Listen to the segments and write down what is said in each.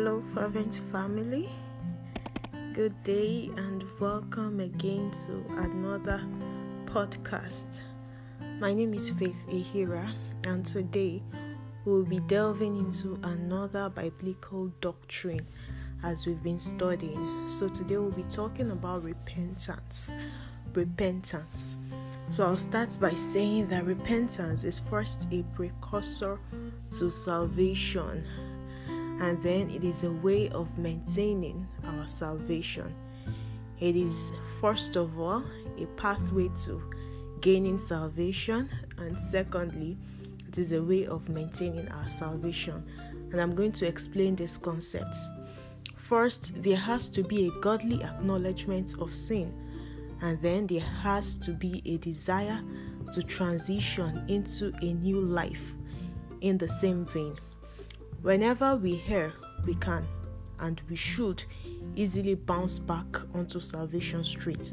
Hello, fervent family. Good day and welcome again to another podcast. My name is Faith Ehira, and today we'll be delving into another biblical doctrine as we've been studying. So, today we'll be talking about repentance. Repentance. So, I'll start by saying that repentance is first a precursor to salvation and then it is a way of maintaining our salvation. It is, first of all, a pathway to gaining salvation, and secondly, it is a way of maintaining our salvation. And I'm going to explain these concepts. First, there has to be a godly acknowledgement of sin, and then there has to be a desire to transition into a new life in the same vein. Whenever we hear, we can and we should easily bounce back onto salvation street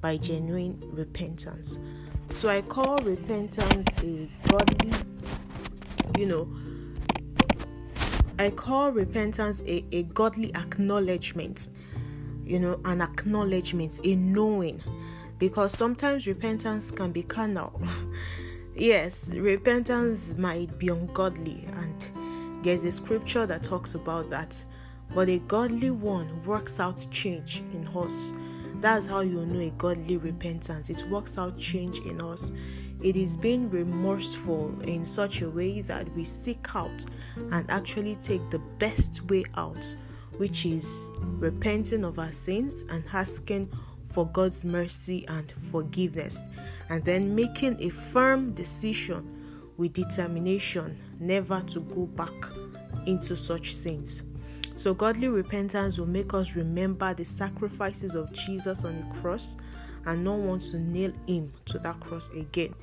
by genuine repentance. So I call repentance a godly, you know, I call repentance a, a godly acknowledgement, you know, an acknowledgement, a knowing, because sometimes repentance can be carnal. yes, repentance might be ungodly there's a scripture that talks about that. But a godly one works out change in us. That's how you know a godly repentance. It works out change in us. It is being remorseful in such a way that we seek out and actually take the best way out, which is repenting of our sins and asking for God's mercy and forgiveness, and then making a firm decision with determination never to go back into such sins. So, godly repentance will make us remember the sacrifices of Jesus on the cross and not want to nail him to that cross again.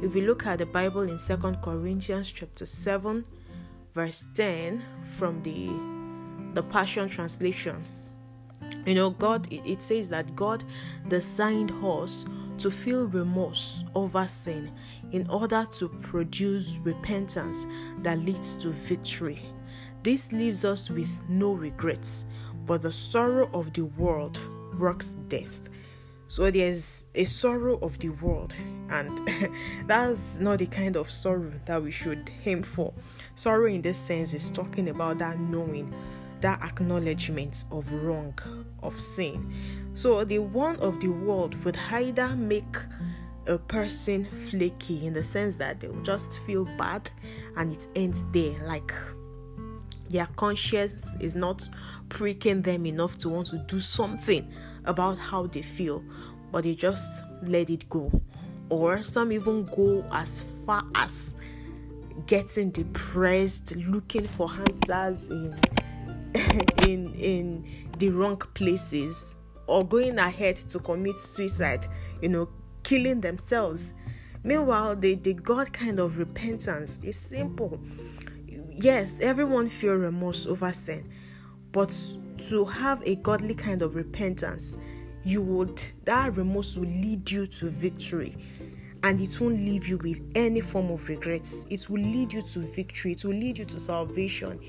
If we look at the Bible in Second Corinthians chapter 7, verse 10 from the the Passion Translation, you know, God it, it says that God designed us to feel remorse over sin in order to produce repentance that leads to victory. This leaves us with no regrets, but the sorrow of the world works death. So there's a sorrow of the world, and that's not the kind of sorrow that we should aim for. Sorrow, in this sense, is talking about that knowing, that acknowledgement of wrong, of sin. So the one of the world would either make a person flaky in the sense that they will just feel bad and it ends there like their conscience is not pricking them enough to want to do something about how they feel but they just let it go. Or some even go as far as getting depressed looking for answers in in in the wrong places or going ahead to commit suicide you know killing themselves. Meanwhile, the, the God kind of repentance is simple. Yes, everyone feel remorse over sin, but to have a godly kind of repentance, you would that remorse will lead you to victory and it won't leave you with any form of regrets. It will lead you to victory, it will lead you to salvation,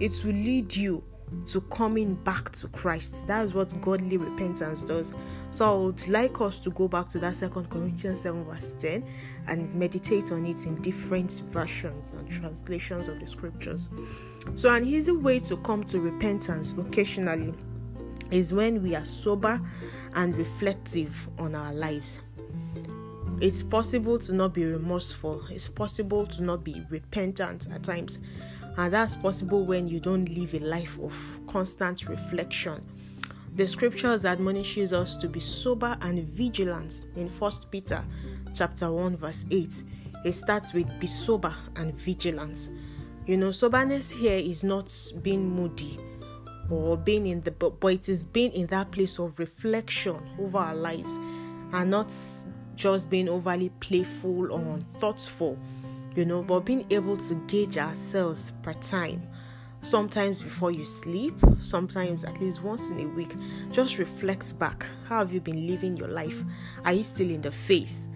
it will lead you to coming back to Christ. That is what godly repentance does. So I would like us to go back to that Second Corinthians 7, verse 10, and meditate on it in different versions and translations of the scriptures. So, an easy way to come to repentance occasionally is when we are sober and reflective on our lives. It's possible to not be remorseful, it's possible to not be repentant at times and that's possible when you don't live a life of constant reflection. The scriptures admonishes us to be sober and vigilant in 1 Peter chapter 1 verse 8. It starts with be sober and vigilant. You know, soberness here is not being moody or being in the but it is being in that place of reflection over our lives and not just being overly playful or thoughtful you know, but being able to gauge ourselves per time. Sometimes before you sleep, sometimes at least once in a week, just reflect back. How have you been living your life? Are you still in the faith?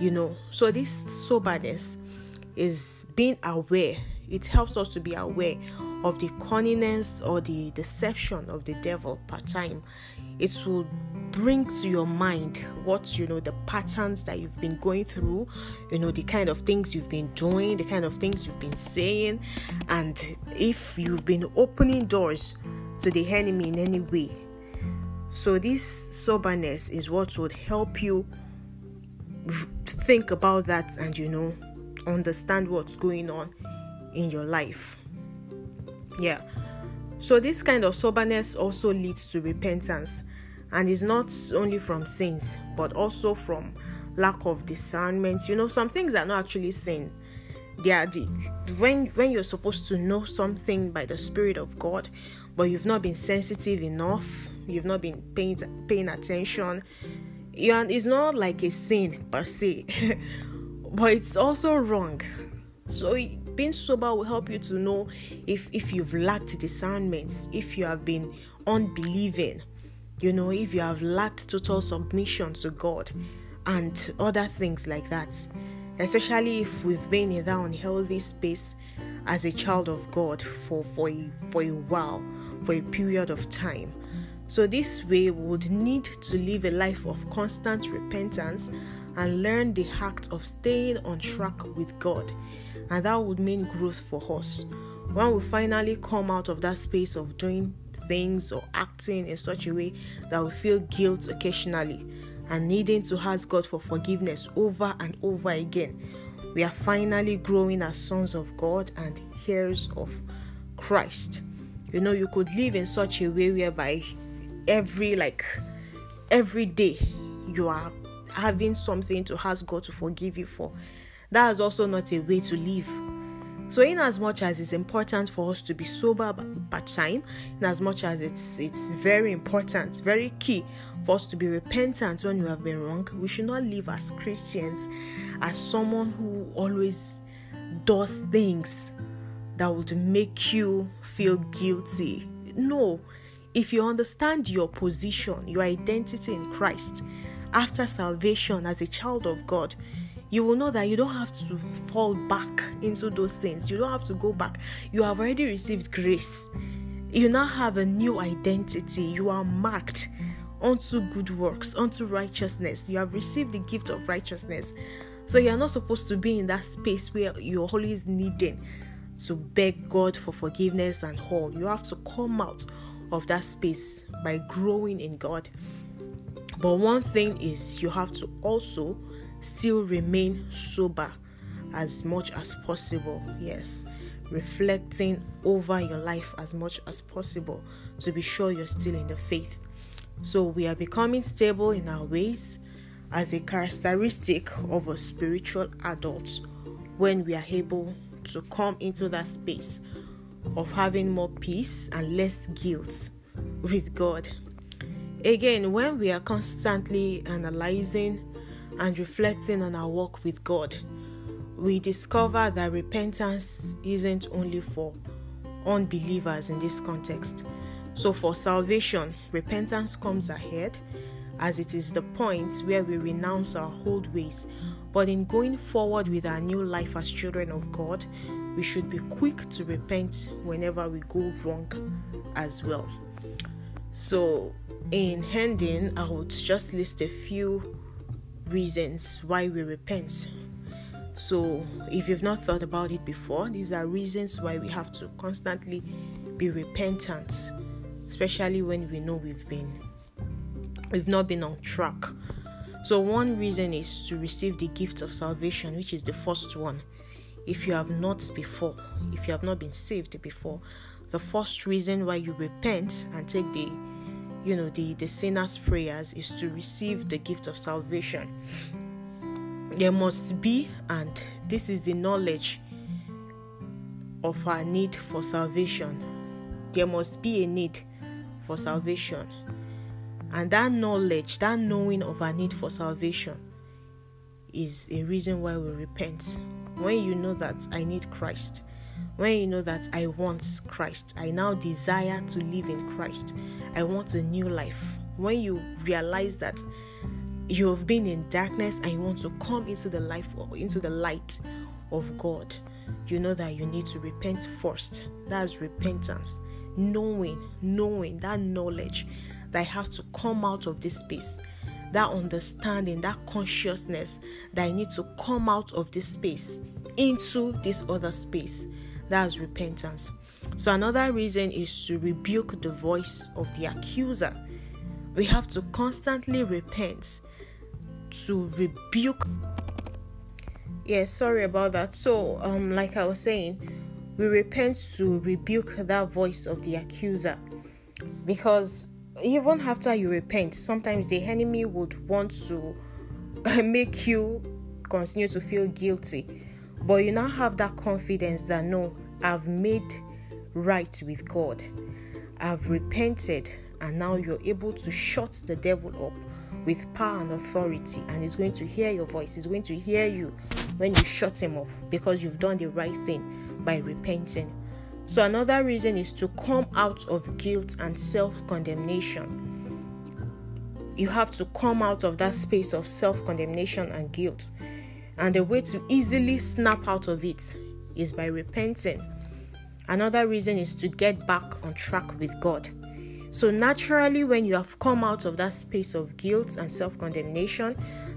You know, so this soberness is being aware. It helps us to be aware of the cunningness or the deception of the devil part time. It will bring to your mind what you know the patterns that you've been going through you know the kind of things you've been doing the kind of things you've been saying and if you've been opening doors to the enemy in any way. So this soberness is what would help you think about that and you know understand what's going on in your life. Yeah. So this kind of soberness also leads to repentance and it's not only from sins but also from lack of discernment. You know some things are not actually sin they are the when when you're supposed to know something by the spirit of god but you've not been sensitive enough you've not been paying paying attention and it's not like a sin per se but it's also wrong. So being sober will help you to know if if you've lacked discernment if you have been unbelieving you know, if you have lacked total submission to God and other things like that, especially if we've been in that unhealthy space as a child of God for, for, a, for a while, for a period of time. So, this way, we would need to live a life of constant repentance and learn the act of staying on track with God. And that would mean growth for us. When we finally come out of that space of doing things or acting in such a way that we feel guilt occasionally and needing to ask God for forgiveness over and over again. We are finally growing as sons of God and heirs of Christ. You know, you could live in such a way whereby every like every day you are having something to ask God to forgive you for. That is also not a way to live so, in as much as it's important for us to be sober part time, in as much as it's it's very important, very key for us to be repentant when we have been wrong, we should not live as Christians as someone who always does things that would make you feel guilty. No, if you understand your position, your identity in Christ after salvation as a child of God, you will know that you don't have to fall back into those sins. You don't have to go back. You have already received grace. You now have a new identity. You are marked unto good works, unto righteousness. You have received the gift of righteousness. So you're not supposed to be in that space where you're always needing to beg God for forgiveness and all. You have to come out of that space by growing in God. But one thing is, you have to also still remain sober as much as possible. Yes, reflecting over your life as much as possible to be sure you're still in the faith. So, we are becoming stable in our ways as a characteristic of a spiritual adult when we are able to come into that space of having more peace and less guilt with God. Again, when we are constantly analyzing and reflecting on our walk with God, we discover that repentance isn't only for unbelievers in this context. So, for salvation, repentance comes ahead as it is the point where we renounce our old ways. But in going forward with our new life as children of God, we should be quick to repent whenever we go wrong as well. So, in ending, I would just list a few reasons why we repent. So, if you've not thought about it before, these are reasons why we have to constantly be repentant, especially when we know we've been we've not been on track. So, one reason is to receive the gift of salvation, which is the first one. If you have not before, if you have not been saved before, the first reason why you repent and take the you know the the sinner's prayers is to receive the gift of salvation. There must be and this is the knowledge of our need for salvation. There must be a need for salvation. And that knowledge that knowing of our need for salvation is a reason why we repent. When you know that i need christ when you know that I want Christ, I now desire to live in Christ, I want a new life. When you realize that you've been in darkness and you want to come into the life or into the light of God, you know that you need to repent first. That's repentance. Knowing, knowing that knowledge that I have to come out of this space, that understanding, that consciousness that I need to come out of this space into this other space. That's repentance. So, another reason is to rebuke the voice of the accuser. We have to constantly repent to rebuke. Yeah, sorry about that. So, um, like I was saying, we repent to rebuke that voice of the accuser because even after you repent, sometimes the enemy would want to make you continue to feel guilty. But you now have that confidence that no, I've made right with God, I've repented, and now you're able to shut the devil up with power and authority, and he's going to hear your voice, he's going to hear you when you shut him up because you've done the right thing by repenting. So, another reason is to come out of guilt and self condemnation. You have to come out of that space of self condemnation and guilt. And the way to easily snap out of it is by repenting. Another reason is to get back on track with God. So, naturally, when you have come out of that space of guilt and self condemnation,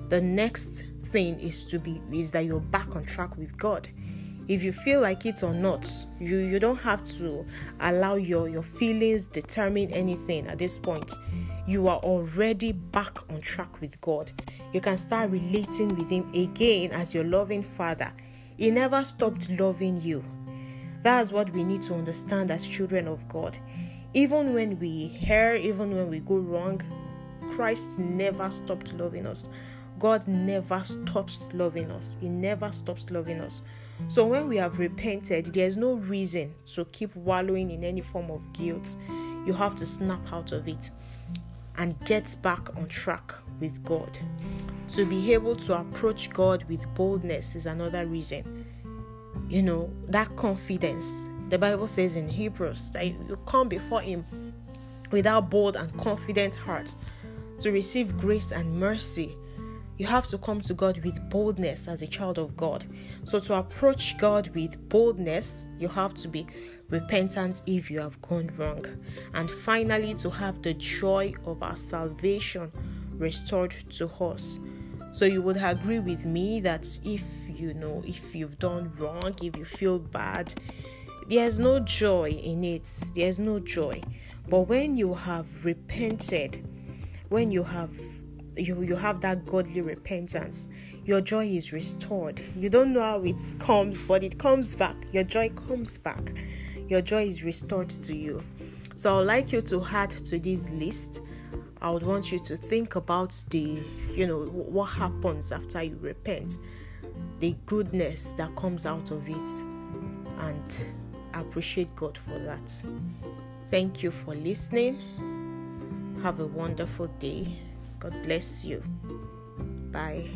the next thing is to be is that you're back on track with God if you feel like it or not you you don't have to allow your your feelings determine anything at this point you are already back on track with god you can start relating with him again as your loving father. He never stopped loving you. That's what we need to understand as children of god. Even when we err even when we go wrong christ never stopped loving us. God never stops loving us. He never stops loving us. So when we have repented, there's no reason to keep wallowing in any form of guilt. You have to snap out of it and get back on track with God. To be able to approach God with boldness is another reason. You know, that confidence. The Bible says in Hebrews that you come before Him without bold and confident heart to receive grace and mercy you have to come to God with boldness as a child of God. So, to approach God with boldness, you have to be repentant if you have gone wrong. And finally, to have the joy of our salvation restored to us. So, you would agree with me that if you know, if you've done wrong, if you feel bad, there's no joy in it. There's no joy. But when you have repented, when you have you you have that godly repentance your joy is restored you don't know how it comes but it comes back your joy comes back your joy is restored to you. So i would like you to add to this list. I would want you to think about the you know what happens after you repent. The goodness that comes out of it. And appreciate god for that. Thank you for listening. Have a wonderful day. God bless you. Bye.